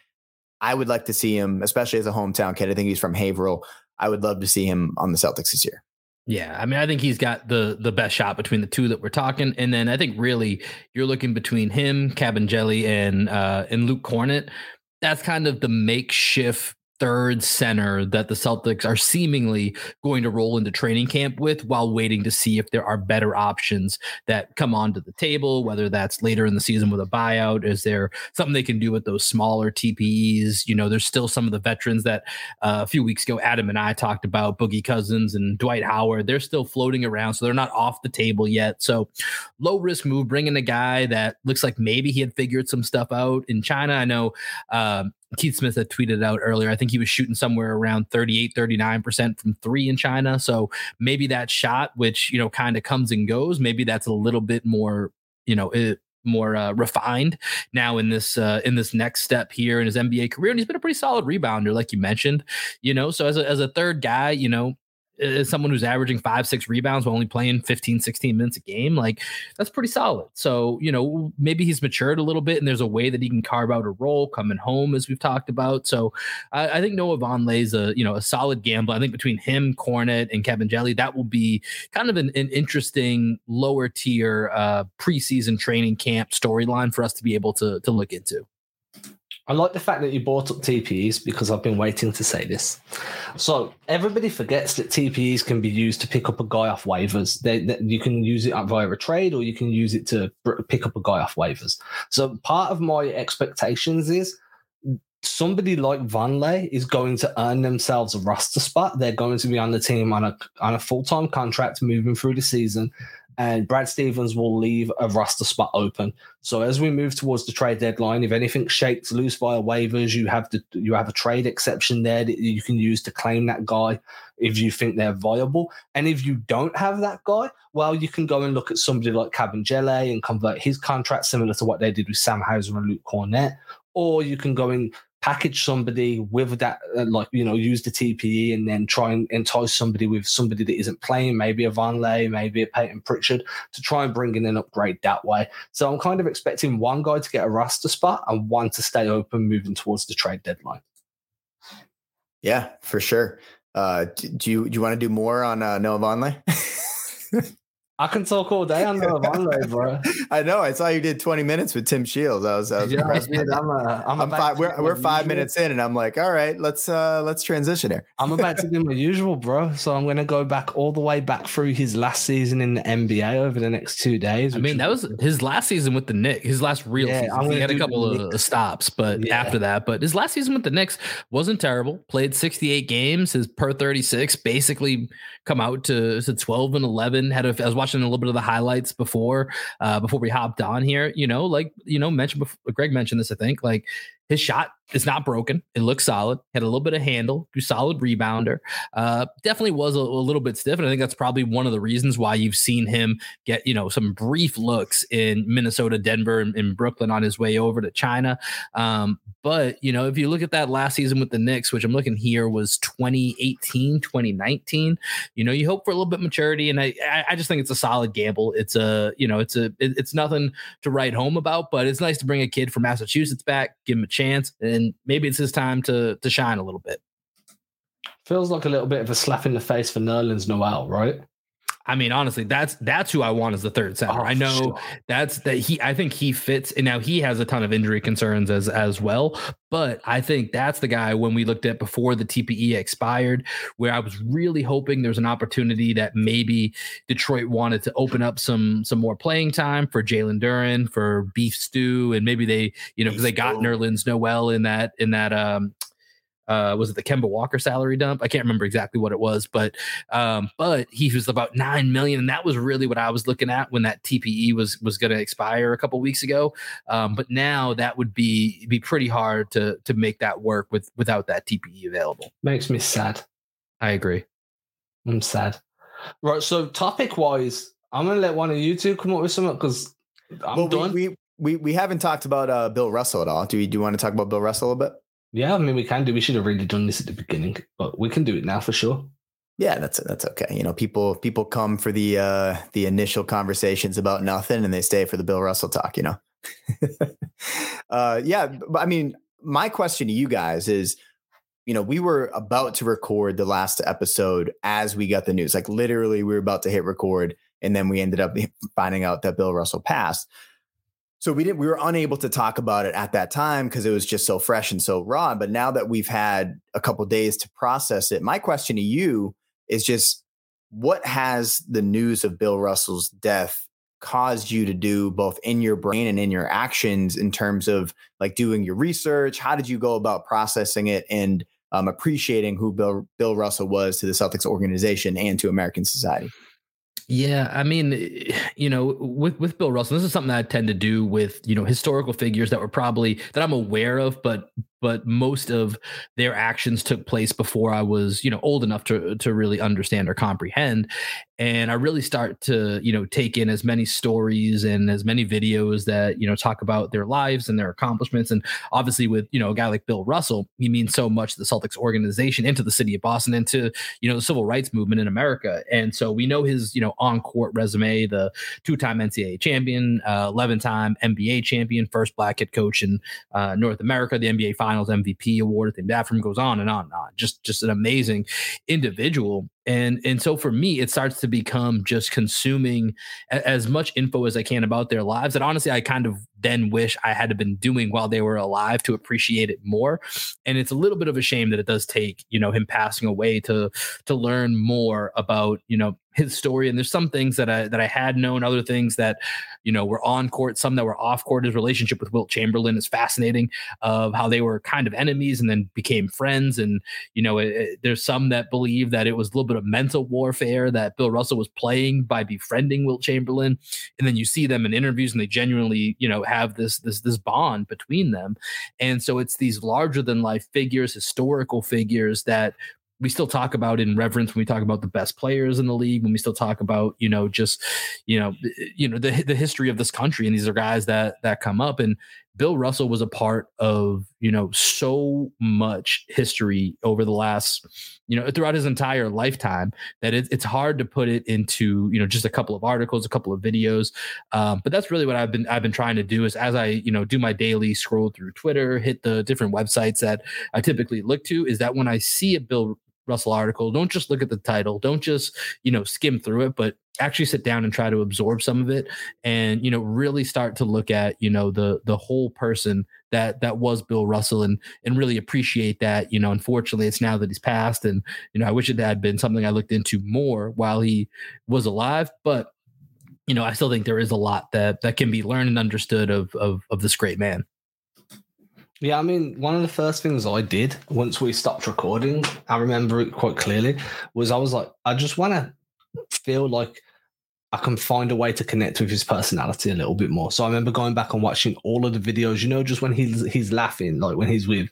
I would like to see him, especially as a hometown kid. I think he's from Haverhill. I would love to see him on the Celtics this year.
Yeah, I mean, I think he's got the the best shot between the two that we're talking, and then I think really you're looking between him, Kabengele, and uh, and Luke Kornet. That's kind of the makeshift third center that the Celtics are seemingly going to roll into training camp with while waiting to see if there are better options that come onto the table, whether that's later in the season with a buyout. Is there something they can do with those smaller TPEs? You know, there's still some of the veterans that uh, a few weeks ago, Adam and I talked about Boogie Cousins and Dwight Howard. They're still floating around, so they're not off the table yet. So low risk move, bringing a guy that looks like maybe he had figured some stuff out in China. I know um, Keith Smith had tweeted out earlier. I think he was shooting somewhere around 38, 39% from three in China. So maybe that shot, which, you know, kind of comes and goes, maybe that's a little bit more, you know, it, more uh, refined now in this uh, in this next step here in his NBA career, and he's been a pretty solid rebounder, like you mentioned. You know, so as a as a third guy, you know, as someone who's averaging five, six rebounds while only playing 15, 16 minutes a game, like that's pretty solid. So, you know, maybe he's matured a little bit and there's a way that he can carve out a role coming home, as we've talked about. So I, I think Noah Vonleh's a, you know, a solid gamble. I think between him, Kornet, and Kabengele, that will be kind of an, an interesting lower tier uh, preseason training camp storyline for us to be able to, to look into.
I like the fact that you brought up TPEs because I've been waiting to say this. So everybody forgets that TPEs can be used to pick up a guy off waivers. They, they, you can use it via a trade, or you can use it to pick up a guy off waivers. So part of my expectations is somebody like Vonleh is going to earn themselves a roster spot. They're going to be on the team on a on a full time contract moving through the season, and Brad Stevens will leave a roster spot open. So as we move towards the trade deadline, if anything shakes loose via waivers, you have the you have a trade exception there that you can use to claim that guy if you think they're viable. And if you don't have that guy, well, you can go and look at somebody like Kabengele and convert his contract similar to what they did with Sam Hauser and Luke Kornet. Or you can go and package somebody with that, uh, like, you know, use the TPE and then try and entice somebody with somebody that isn't playing, maybe a Vonleh, maybe a Payton Pritchard, to try and bring in an upgrade that way. So I'm kind of expecting one guy to get a roster spot and one to stay open moving towards the trade deadline.
Yeah, for sure. Uh, do you do you want to do more on uh, Noah Vonleh? [LAUGHS]
I can talk all day on the [LAUGHS] Vonleh, bro.
I know. I saw you did 20 minutes with Tim Shields. I was, I was yeah, impressed. Dude, I'm, uh, I'm, I'm five, we're, we're five minutes in, and I'm like, all right, let's uh let's transition here.
I'm about to do my usual, bro. So I'm gonna go back all the way back through his last season in the NBA over the next two days.
I mean, that was his last season with the Knicks. His last real yeah, season. He had a couple of stops, but yeah. after that, but his last season with the Knicks wasn't terrible. Played 68 games. His per 36 basically come out to, to 12 and 11. Had a, I was watching a little bit of the highlights before uh, before we hopped on here. You know, like you know, mentioned before, Greg mentioned this. I think like his shot is not broken. It looks solid. Had a little bit of handle. Solid rebounder. Uh, definitely was a, a, little bit stiff, and I think that's probably one of the reasons why you've seen him get you know some brief looks in Minnesota, Denver, and, in Brooklyn on his way over to China. Um, but you know, if you look at that last season with the Knicks, which I'm looking here was 2018, 2019. You know, you hope for a little bit of maturity, and I I just think it's a solid gamble. It's a you know it's a it, it's nothing to write home about, but it's nice to bring a kid from Massachusetts back, give him a and maybe it's his time to to shine a little bit.
Feels like a little bit of a slap in the face for Nerlens Noel, right?
I mean, honestly, that's that's who I want as the third center. Oh, I know sure. that's that he. I think he fits, and now he has a ton of injury concerns as as well. But I think that's the guy when we looked at before the TPE expired, where I was really hoping there's an opportunity that maybe Detroit wanted to open up some some more playing time for Jalen Duren, for Beef Stew, and maybe they, you know, because they got Nerlens Noel in that in that um uh, was it the Kemba Walker salary dump? I can't remember exactly what it was, but um, but he was about nine million, and that was really what I was looking at when that TPE was was going to expire a couple weeks ago. Um, but now that would be be pretty hard to to make that work with without that TPE available.
Makes me sad.
I agree.
I'm sad. Right. So topic wise, I'm gonna let one of you two come up with something because I'm well, done.
We, we we we haven't talked about uh, Bill Russell at all. Do you do you want to talk about Bill Russell a little bit?
Yeah, I mean, we can do. We should have really done this at the beginning, but we can do it now for sure.
Yeah, that's that's okay. You know, people people come for the uh the initial conversations about nothing, and they stay for the Bill Russell talk. You know. [LAUGHS] uh, yeah, but I mean, my question to you guys is, you know, we were about to record the last episode as we got the news. Like literally, we were about to hit record, and then we ended up [LAUGHS] finding out that Bill Russell passed so we didn't we were unable to talk about it at that time because it was just so fresh and so raw. But now that we've had a couple days to process it my question to you is just what has the news of bill russell's death caused you to do both in your brain and in your actions in terms of like doing your research? How did you go about processing it and um, appreciating who bill, bill russell was to the celtics organization and to american society
yeah, I mean, you know, with with Bill Russell, this is something I tend to do with you know historical figures that were probably that I'm aware of, but but most of their actions took place before I was, you know, old enough to to really understand or comprehend. And I really start to, you know, take in as many stories and as many videos that, you know, talk about their lives and their accomplishments. And obviously with, you know, a guy like Bill Russell, he means so much to the Celtics organization, into the city of Boston, into, you know, the civil rights movement in America. And so we know his, you know, on-court resume, the two-time NCAA champion, 11-time uh, NBA champion, first black head coach in uh, North America, the NBA Finals MVP award. I think that from goes on and on and on. Just just an amazing individual. And and so for me it starts to become just consuming a, as much info as i can about their lives and honestly i kind of then wish i had been doing while they were alive to appreciate it more. And it's a little bit of a shame that it does take you know him passing away to to learn more about you know his story. And there's some things that i that i had known other things that you know were on court some that were off court. His relationship with wilt chamberlain is fascinating of how they were kind of enemies and then became friends. And you know it, it, there's some that believe that it was a little bit of mental warfare that bill russell was playing by befriending wilt chamberlain. And then you see them in interviews and they genuinely you know have this this this bond between them. And so it's these larger than life figures historical figures that we still talk about in reverence when we talk about the best players in the league when we still talk about you know just you know you know the the history of this country. And these are guys that that come up and Bill Russell was a part of you know so much history over the last you know throughout his entire lifetime that it, it's hard to put it into you know just a couple of articles a couple of videos. Um, but that's really what I've been I've been trying to do is as I you know do my daily scroll through Twitter hit the different websites that I typically look to is that when I see a Bill Russell article, don't just look at the title, don't just, you know, skim through it, but actually sit down and try to absorb some of it and, you know, really start to look at, you know, the the whole person that that was Bill Russell and and really appreciate that. You know, unfortunately it's now that he's passed and, you know, I wish it had been something I looked into more while he was alive, but you know, I still think there is a lot that that can be learned and understood of of of this great man.
Yeah, I mean, one of the first things I did once we stopped recording, I remember it quite clearly, was I was like, I just want to feel like I can find a way to connect with his personality a little bit more. So I remember going back and watching all of the videos, you know, just when he's he's laughing, like when he's with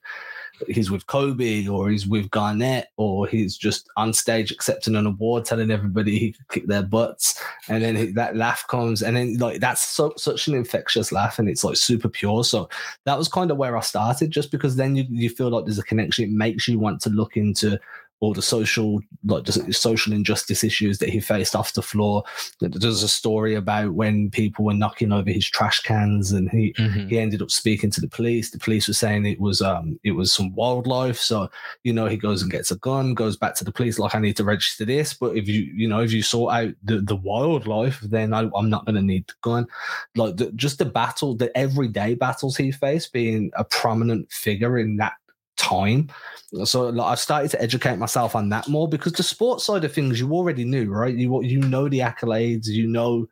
he's with Kobe or he's with Garnett or he's just on stage accepting an award, telling everybody he could kick their butts, and then that laugh comes, and then like that's so such an infectious laugh, and it's like super pure. So that was kind of where I started, just because then you you feel like there's a connection. It makes you want to look into all the social like just social injustice issues that he faced off the floor. There's a story about when people were knocking over his trash cans, and he mm-hmm. he ended up speaking to the police. The police were saying it was um it was some wildlife. So you know he goes and gets a gun, goes back to the police like I need to register this. But if you you know if you sort out the the wildlife, then I, am not going to need the gun. Like the, just the battle, the everyday battles he faced, being a prominent figure in that time. So like, I've started to educate myself on that more because the sports side of things you already knew, right? You you know the accolades, you know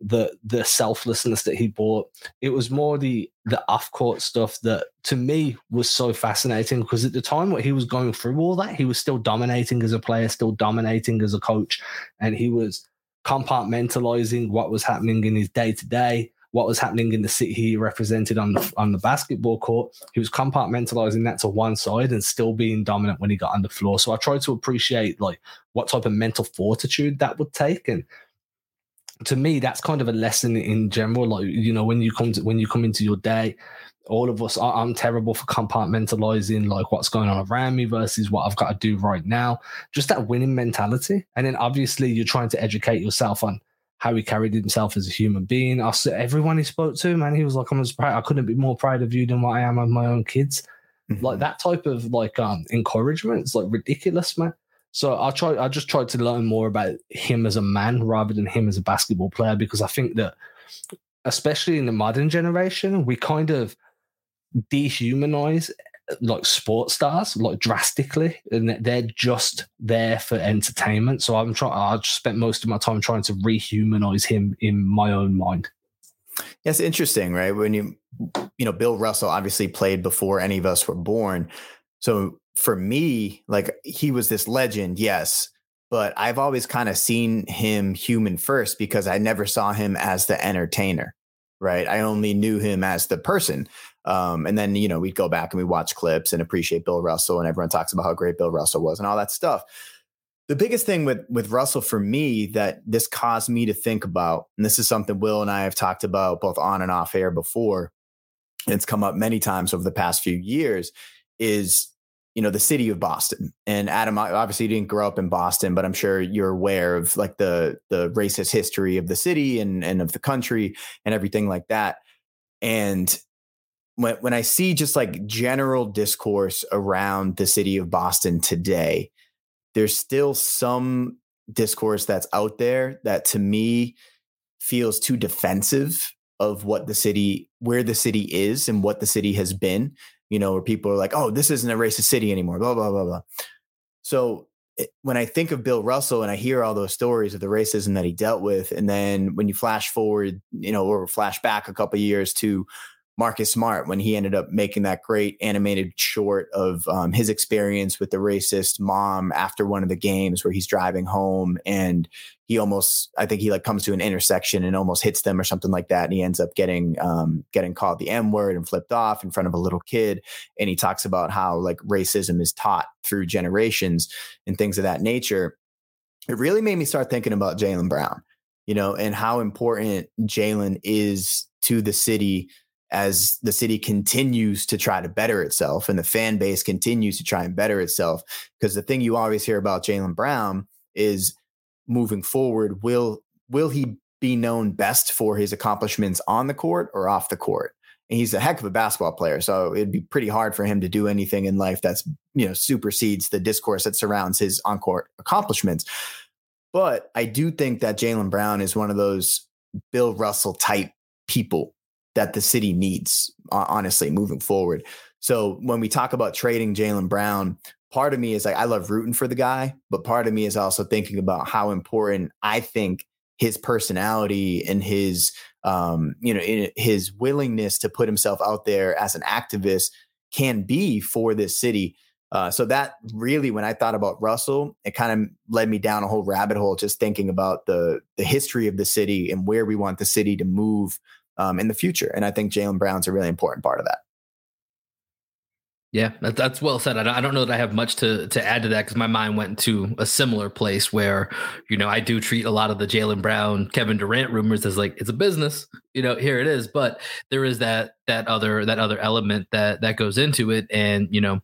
the the selflessness that he brought. It was more the the off court stuff that to me was so fascinating because at the time what he was going through all that, he was still dominating as a player, still dominating as a coach, and he was compartmentalizing what was happening in his day to day what was happening in the city he represented on the on the basketball court. He was compartmentalizing that to one side and still being dominant when he got on the floor. So I tried to appreciate like what type of mental fortitude that would take and to me that's kind of a lesson in general like you know when you come to when you come into your day all of us i'm terrible for compartmentalizing like what's going on around me versus what i've got to do right now just that winning mentality and then obviously you're trying to educate yourself on how he carried himself as a human being. I everyone he spoke to, man, he was like, I'm as proud. I couldn't be more proud of you than what I am of my own kids. Mm-hmm. Like that type of like um encouragement is like ridiculous, man. So I try I just tried to learn more about him as a man rather than him as a basketball player because I think that especially in the modern generation, we kind of dehumanize like sports stars like drastically and they're just there for entertainment. So i'm trying i just spent most of my time trying to rehumanize him in my own mind.
Yeah, interesting right? When you you know bill russell obviously played before any of us were born. So for me like he was this legend yes but i've always kind of seen him human first because i never saw him as the entertainer right? I only knew him as the person um, and then, you know, we'd go back and we watch clips and appreciate Bill Russell and everyone talks about how great Bill Russell was and all that stuff. The biggest thing with with Russell for me that this caused me to think about, and this is something Will and I have talked about both on and off air before, and it's come up many times over the past few years, is you know the city of Boston. And Adam obviously didn't grow up in Boston, but I'm sure you're aware of like the the racist history of the city and and of the country and everything like that. And when when I see just like general discourse around the city of Boston today, there's still some discourse that's out there that to me feels too defensive of what the city, where the city is and what the city has been, you know, where people are like, oh, this isn't a racist city anymore, blah, blah, blah, blah. So it, when I think of Bill Russell and I hear all those stories of the racism that he dealt with, and then when you flash forward, you know, or flash back a couple years to Marcus Smart when he ended up making that great animated short of um, his experience with the racist mom after one of the games where he's driving home and he almost I think he like comes to an intersection and almost hits them or something like that and he ends up getting um, getting called the M word and flipped off in front of a little kid and he talks about how like racism is taught through generations and things of that nature. It really made me start thinking about Jaylen Brown, you know, and how important Jaylen is to the city as the city continues to try to better itself and the fan base continues to try and better itself. Because the thing you always hear about Jaylen Brown is moving forward, will will he be known best for his accomplishments on the court or off the court? And he's a heck of a basketball player, so it'd be pretty hard for him to do anything in life that's you know supersedes the discourse that surrounds his on court accomplishments. But I do think that Jaylen Brown is one of those Bill Russell type people that the city needs, honestly, moving forward. So when we talk about trading Jaylen Brown, part of me is like, I love rooting for the guy, but part of me is also thinking about how important I think his personality and his, um, you know, his willingness to put himself out there as an activist can be for this city. Uh, so that really, when I thought about Russell, it kind of led me down a whole rabbit hole, just thinking about the the history of the city and where we want the city to move um, in the future. And I think Jaylen Brown's a really important part of that.
Yeah, that, that's well said. I don't, know that I have much to to add to that because my mind went to a similar place where, you know, I do treat a lot of the Jaylen Brown, Kevin Durant rumors as like it's a business. You know, here it is, but there is that that other that other element that that goes into it, and you know,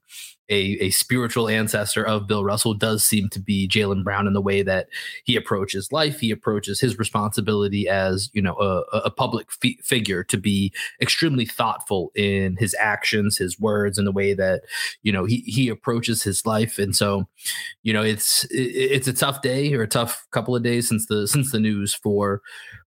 a, a spiritual ancestor of Bill Russell does seem to be Jaylen Brown in the way that he approaches life. He approaches his responsibility as you know a, a public fi- figure to be extremely thoughtful in his actions, his words, and the way that you know he he approaches his life. And so, you know, it's it, it's a tough day or a tough couple of days since the since the news for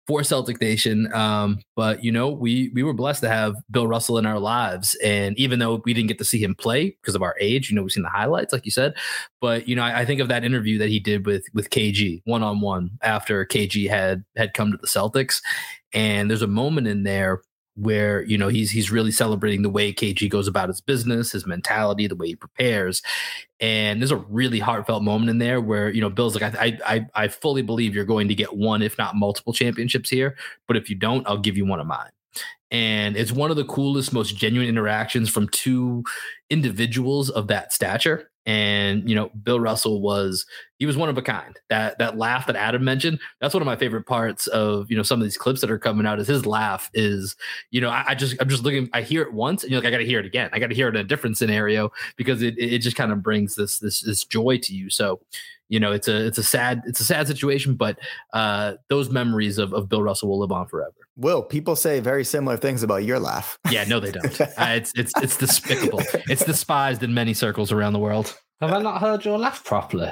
for Celtic Nation. Um, but you know, we we were blessed to have Bill Russell in our lives, and even though we didn't get to see him play because of our age, you know, we've seen the highlights, like you said. But you know, I, I think of that interview that he did with with KG one on one after KG had had come to the Celtics, and there's a moment in there where you know he's he's really celebrating the way KG goes about his business, his mentality, the way he prepares, and there's a really heartfelt moment in there where you know Bill's like, I I I fully believe you're going to get one, if not multiple championships here, but if you don't, I'll give you one of mine. And it's one of the coolest, most genuine interactions from two individuals of that stature. And you know, Bill Russell was he was one of a kind. That that laugh that Adam mentioned, that's one of my favorite parts of you know some of these clips that are coming out. Is his laugh is you know I, I just I'm just looking. I hear it once, and you're like I got to hear it again. I got to hear it in a different scenario because it it just kind of brings this this this joy to you. So you know it's a it's a sad it's a sad situation, but uh, those memories of of Bill Russell will live on forever.
Will people say very similar things about your laugh?
Yeah, no, they don't. [LAUGHS] uh, it's it's it's despicable. It's despised in many circles around the world.
Have I not heard your laugh properly?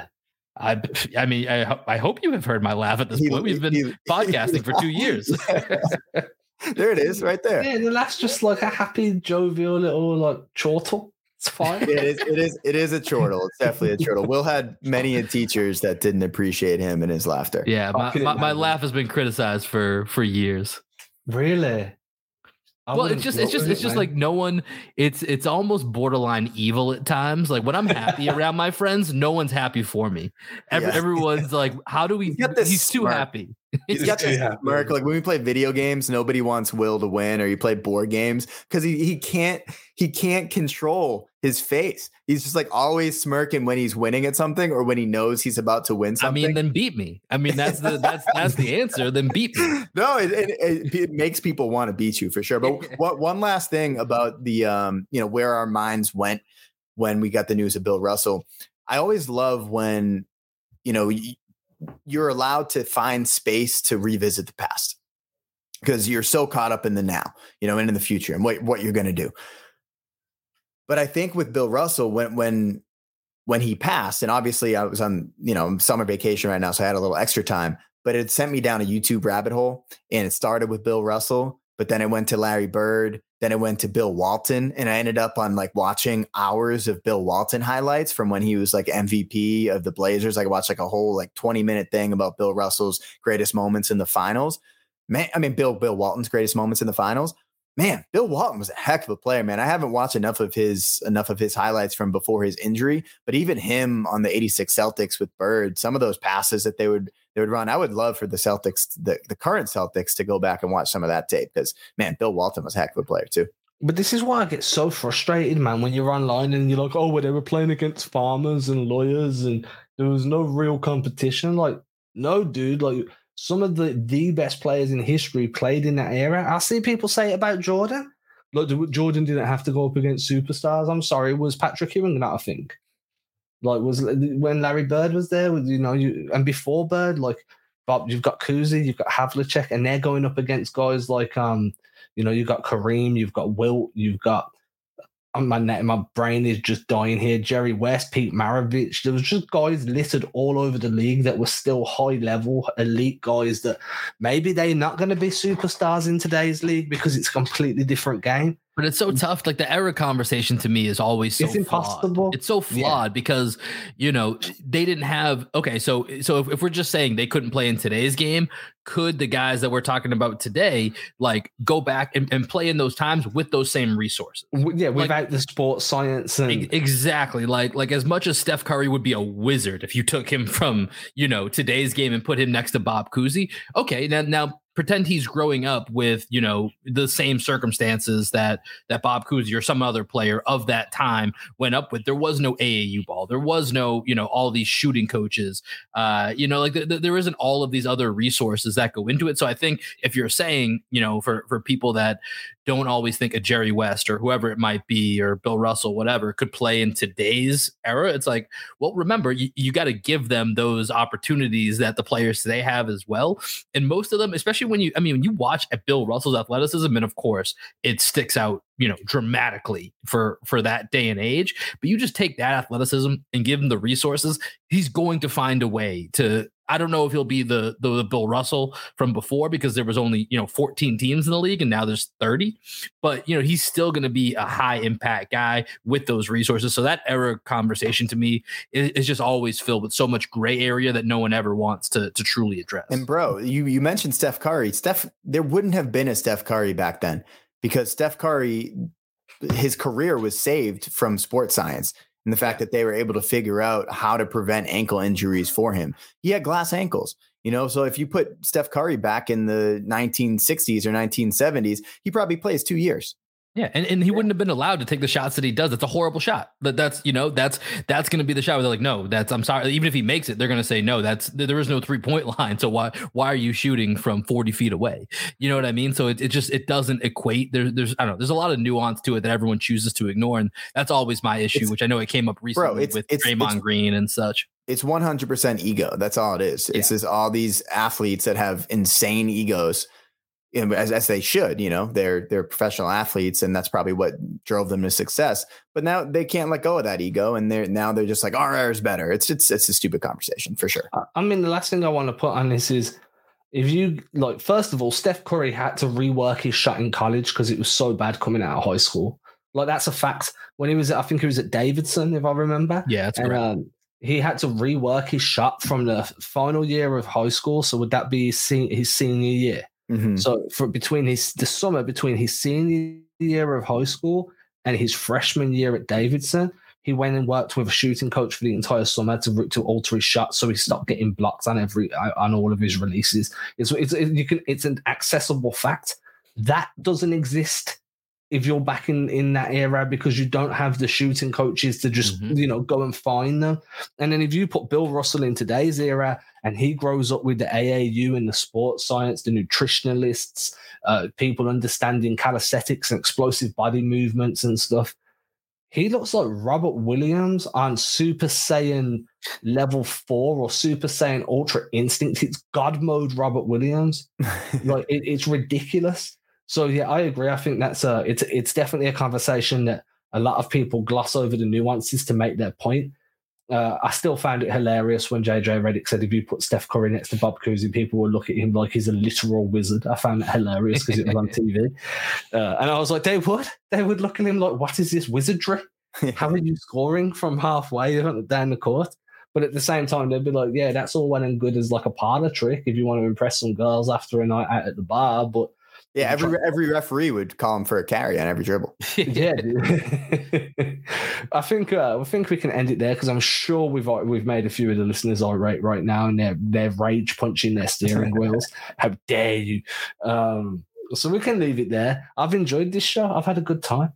I, I mean, I, I hope you have heard my laugh at this he, point. We've been he, podcasting for two [LAUGHS] years. [LAUGHS]
there it is, right there.
Yeah, the laugh's just like a happy, jovial little like chortle. It's fine.
it is. It is. It is a chortle. It's definitely a chortle. Will had many teachers that didn't appreciate him and his laughter.
Yeah, my, my, my laugh has been criticized for for years.
Really?
I well, it's just it's just it's just like no one. It's it's almost borderline evil at times. Like when I'm happy [LAUGHS] around my friends, no one's happy for me. Every, yeah. Everyone's like, "How do we?" He's, he's too happy.
He's got this smirk. Like when we play video games, nobody wants Will to win, or you play board games because he he can't he can't control his face. He's just like always smirking when he's winning at something or when he knows he's about to win something.
I mean, then beat me. I mean, that's the that's that's the answer. Then beat me. [LAUGHS]
No, it, it, it makes people want to beat you for sure. But [LAUGHS] what one last thing about the um, you know, where our minds went when we got the news of Bill Russell. I always love when you know you're allowed to find space to revisit the past because you're so caught up in the now, you know, and in the future and what what you're going to do. But I think with Bill Russell, when when when he passed, and obviously I was on, you know, summer vacation right now, so I had a little extra time, but it sent me down a YouTube rabbit hole and it started with Bill Russell, but then it went to Larry Bird, then it went to Bill Walton, and I ended up on like watching hours of Bill Walton highlights from when he was like MVP of the Blazers. I watched like a whole like 20 minute thing about Bill Russell's greatest moments in the finals. Man, I mean Bill Bill Walton's greatest moments in the finals man, Bill Walton was a heck of a player, man. I haven't watched enough of his enough of his highlights from before his injury, but even him on the 86 Celtics with Bird, some of those passes that they would they would run, I would love for the Celtics, the, the current Celtics to go back and watch some of that tape because man, Bill Walton was a heck of a player too.
But this is why I get so frustrated, man, when you're online and you're like, oh, well, they were playing against farmers and lawyers and there was no real competition. Like, no, dude, like some of the the best players in history played in that era. I see people say it about Jordan. Look, Jordan didn't have to go up against superstars. I'm sorry, was Patrick Ewing that I think? Like was when Larry Bird was there, you know, you and before Bird, like Bob, you've got Cousy, you've got Havlicek, and they're going up against guys like um, you know, you've got Kareem, you've got Wilt, you've got my net, my brain is just dying here. Jerry West, Pete Maravich. There was just guys littered all over the league that were still high level, elite guys that maybe they're not going to be superstars in today's league because it's a completely different game.
But it's so mm. tough. Like the error conversation to me is always so
it's impossible.
Flawed. It's so flawed yeah. because you know they didn't have. Okay, so so if, if, we're just saying they couldn't play in today's game, could the guys that we're talking about today like go back and, and play in those times with those same resources?
Yeah, without like, the sports science and
exactly like like as much as Steph Curry would be a wizard if you took him from you know today's game and put him next to Bob Cousy. Okay, now now pretend he's growing up with you know the same circumstances that that Bob Cousy or some other player of that time went up with. There was no AAU ball. There was no you know all these shooting coaches. Uh, you know like th- th- there isn't all of these other resources that go into it. So I think if you're saying you know for for people that don't always think a Jerry West or whoever it might be or Bill Russell, whatever, could play in today's era. It's like, well, remember, you, you got to give them those opportunities that the players today have as well. And most of them, especially when you, I mean, when you watch at Bill Russell's athleticism, and of course, it sticks out, you know, dramatically for for that day and age. But you just take that athleticism and give him the resources, he's going to find a way to I don't know if he'll be the, the, the Bill Russell from before because there was only you know 14 teams in the league and now there's 30. But you know he's still going to be a high impact guy with those resources. So that era conversation to me is, is, just always filled with so much gray area that no one ever wants to to truly address.
And bro, you you mentioned Steph Curry. Steph, there wouldn't have been a Steph Curry back then because Steph Curry, his career was saved from sports science and the fact that they were able to figure out how to prevent ankle injuries for him. He had glass ankles, you know. So if you put Steph Curry back in the 1960s or 1970s, he probably plays two years.
Yeah, and, and he yeah. wouldn't have been allowed to take the shots that he does. That's a horrible shot. That that's you know that's that's going to be the shot where they're like, no, that's I'm sorry. Even if he makes it, they're going to say no. That's there is no three point [LAUGHS] line. So why why are you shooting from 40 feet away? You know what I mean? So it, it just it doesn't equate. There's there's I don't know. There's a lot of nuance to it that everyone chooses to ignore, and that's always my issue. It's, which I know it came up recently bro, it's, with it's, Draymond it's, Green and such.
It's 100% ego. That's all it is. It's just all these athletes that have insane egos as, as they should, you know, they're they're professional athletes, and that's probably what drove them to success. But now they can't let go of that ego, and they're now they're just like our air is better. It's it's it's a stupid conversation for sure.
I mean, the last thing I want to put on this is if you like, first of all, Steph Curry had to rework his shot in college because it was so bad coming out of high school. Like that's a fact. When he was, at, I think he was at Davidson, if I remember.
Yeah, that's and, um,
he had to rework his shot from the final year of high school. So would that be his, his senior year? Mm-hmm. So for between his the summer between his senior year of high school and his freshman year at Davidson, he went and worked with a shooting coach for the entire summer to to alter his shot so he stopped getting blocks on every on all of his releases. It's it's it, you can it's an accessible fact that doesn't exist if you're back in in that era because you don't have the shooting coaches to just mm-hmm. you know go and find them and then if you put bill russell in today's era and he grows up with the aau and the sports science the nutritionalists uh, people understanding calisthenics and explosive body movements and stuff he looks like Robert Williams on Super Saiyan level four or Super Saiyan Ultra Instinct. It's God mode Robert Williams. [LAUGHS] like it, it's ridiculous. So yeah, I agree. I think that's a it's it's definitely a conversation that a lot of people gloss over the nuances to make their point. Uh, I still found it hilarious when JJ Redick said if you put Steph Curry next to Bob Cousy, people will look at him like he's a literal wizard. I found that hilarious because it was on [LAUGHS] TV. Uh, and I was like, they would. They would look at him like, what is this wizardry? [LAUGHS] How are you scoring from halfway down the court? But at the same time, they'd be like, yeah, that's all well and good as like a parlor trick if you want to impress some girls after a night out at the bar. But
yeah, every every referee would call him for a carry on every dribble. [LAUGHS]
yeah, [LAUGHS] I think uh, I think we can end it there because I'm sure we've uh, we've made a few of the listeners irate right now, and they're they're rage punching their steering wheels. [LAUGHS] How dare you? Um, so we can leave it there. I've enjoyed this show. I've had a good time.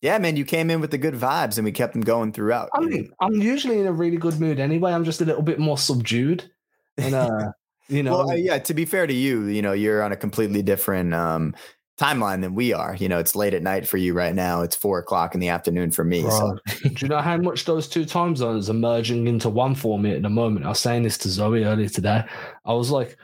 Yeah, man, you came in with the good vibes, and we kept them going throughout.
I mean, I'm usually in a really good mood anyway. I'm just a little bit more subdued, and uh, you know.
well, yeah. To be fair to you, you know, you're on a completely different um, timeline than we are. You know, it's late at night for you right now. It's four o'clock in the afternoon for me. So. [LAUGHS]
Do you know how much those two time zones are merging into one for me at the moment? I was saying this to Zoe earlier today. I was like,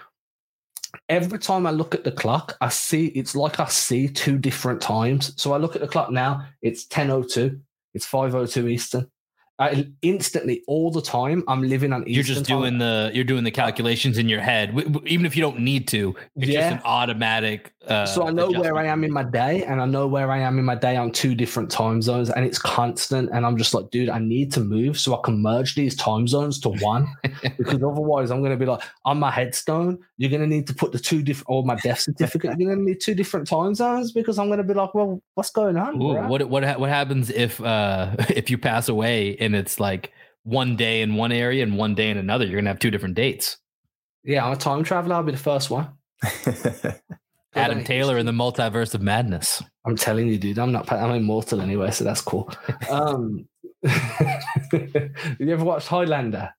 every time I look at the clock, I see it's like I see two different times. So I look at the clock now, it's 10.02, it's 5.02 Eastern. I instantly all the time I'm living on. Eastern
you're just doing
time.
the you're doing the calculations in your head, even if you don't need to. It's yeah. just an automatic. Uh,
so I know where I am in my day, and I know where I am in my day on two different time zones, and it's constant. And I'm just like, dude, I need to move so I can merge these time zones to one, [LAUGHS] because otherwise I'm going to be like on my headstone. You're going to need to put the two different, or my death certificate. you're going to need two different time zones because I'm going to be like, well, what's going on?
Ooh, what what what happens if uh [LAUGHS] if you pass away? and it's like one day in one area and one day in another. You're gonna have two different dates.
Yeah, I'm a time traveler. I'll be the first one. [LAUGHS]
Adam Taylor in the multiverse of madness.
I'm telling you, dude. I'm not. I'm immortal anyway, so that's cool. [LAUGHS] um, you ever watched Highlander?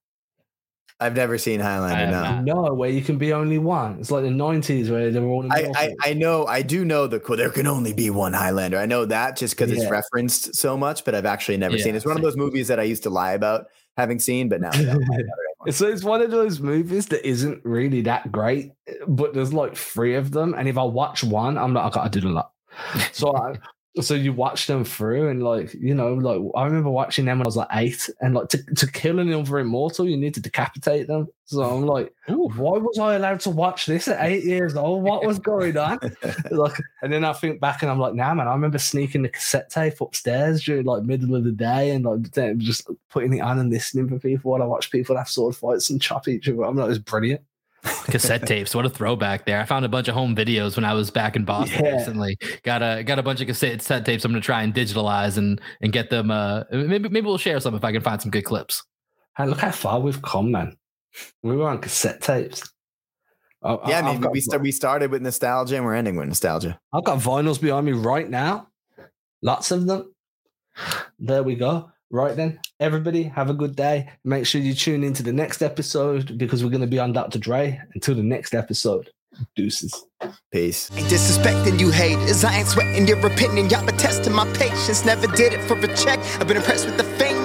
I've never seen Highlander. No,
no, where you can be only one. It's like the '90s where they were all.
I, I, I know, I do know the there can only be one Highlander. I know that just because yeah. it's referenced so much, but I've actually never yeah, seen. It. It's one of those movies that I used to lie about having seen, but now. [LAUGHS]
so it's one of those movies that isn't really that great, but there's like three of them, and if I watch one, I'm like, I gotta do the lot. So I, so you watch them through and like you know like i remember watching them when i was like eight and like to, to kill another immortal you need to decapitate them. So i'm like why was i allowed to watch this at eight years old? What was going on? [LAUGHS] Like and then i think back and i'm like nah man i remember sneaking the cassette tape upstairs during like middle of the day and like just putting it on and listening for people while i watch people have sword fights and chop each other i'm like it's brilliant [LAUGHS]
cassette tapes. What a throwback there. I found a bunch of home videos when I was back in Boston yeah. recently. Got a got a bunch of cassette, cassette tapes I'm gonna try and digitalize and and get them uh maybe maybe we'll share some if I can find some good clips.
Hey, look how far we've come, man. We were on cassette tapes.
yeah, I mean, we, st- we started with nostalgia and we're ending with nostalgia.
I've got vinyls behind me right now. Lots of them. There we go. Right then, everybody, have a good day. Make sure you tune into the next episode because we're going to be on Dr. Dre. Until the next episode, deuces.
Peace.
Ain't disrespecting you haters. I ain't sweating your opinion. Y'all been testing my patience. Never did it for a check. I've been impressed with the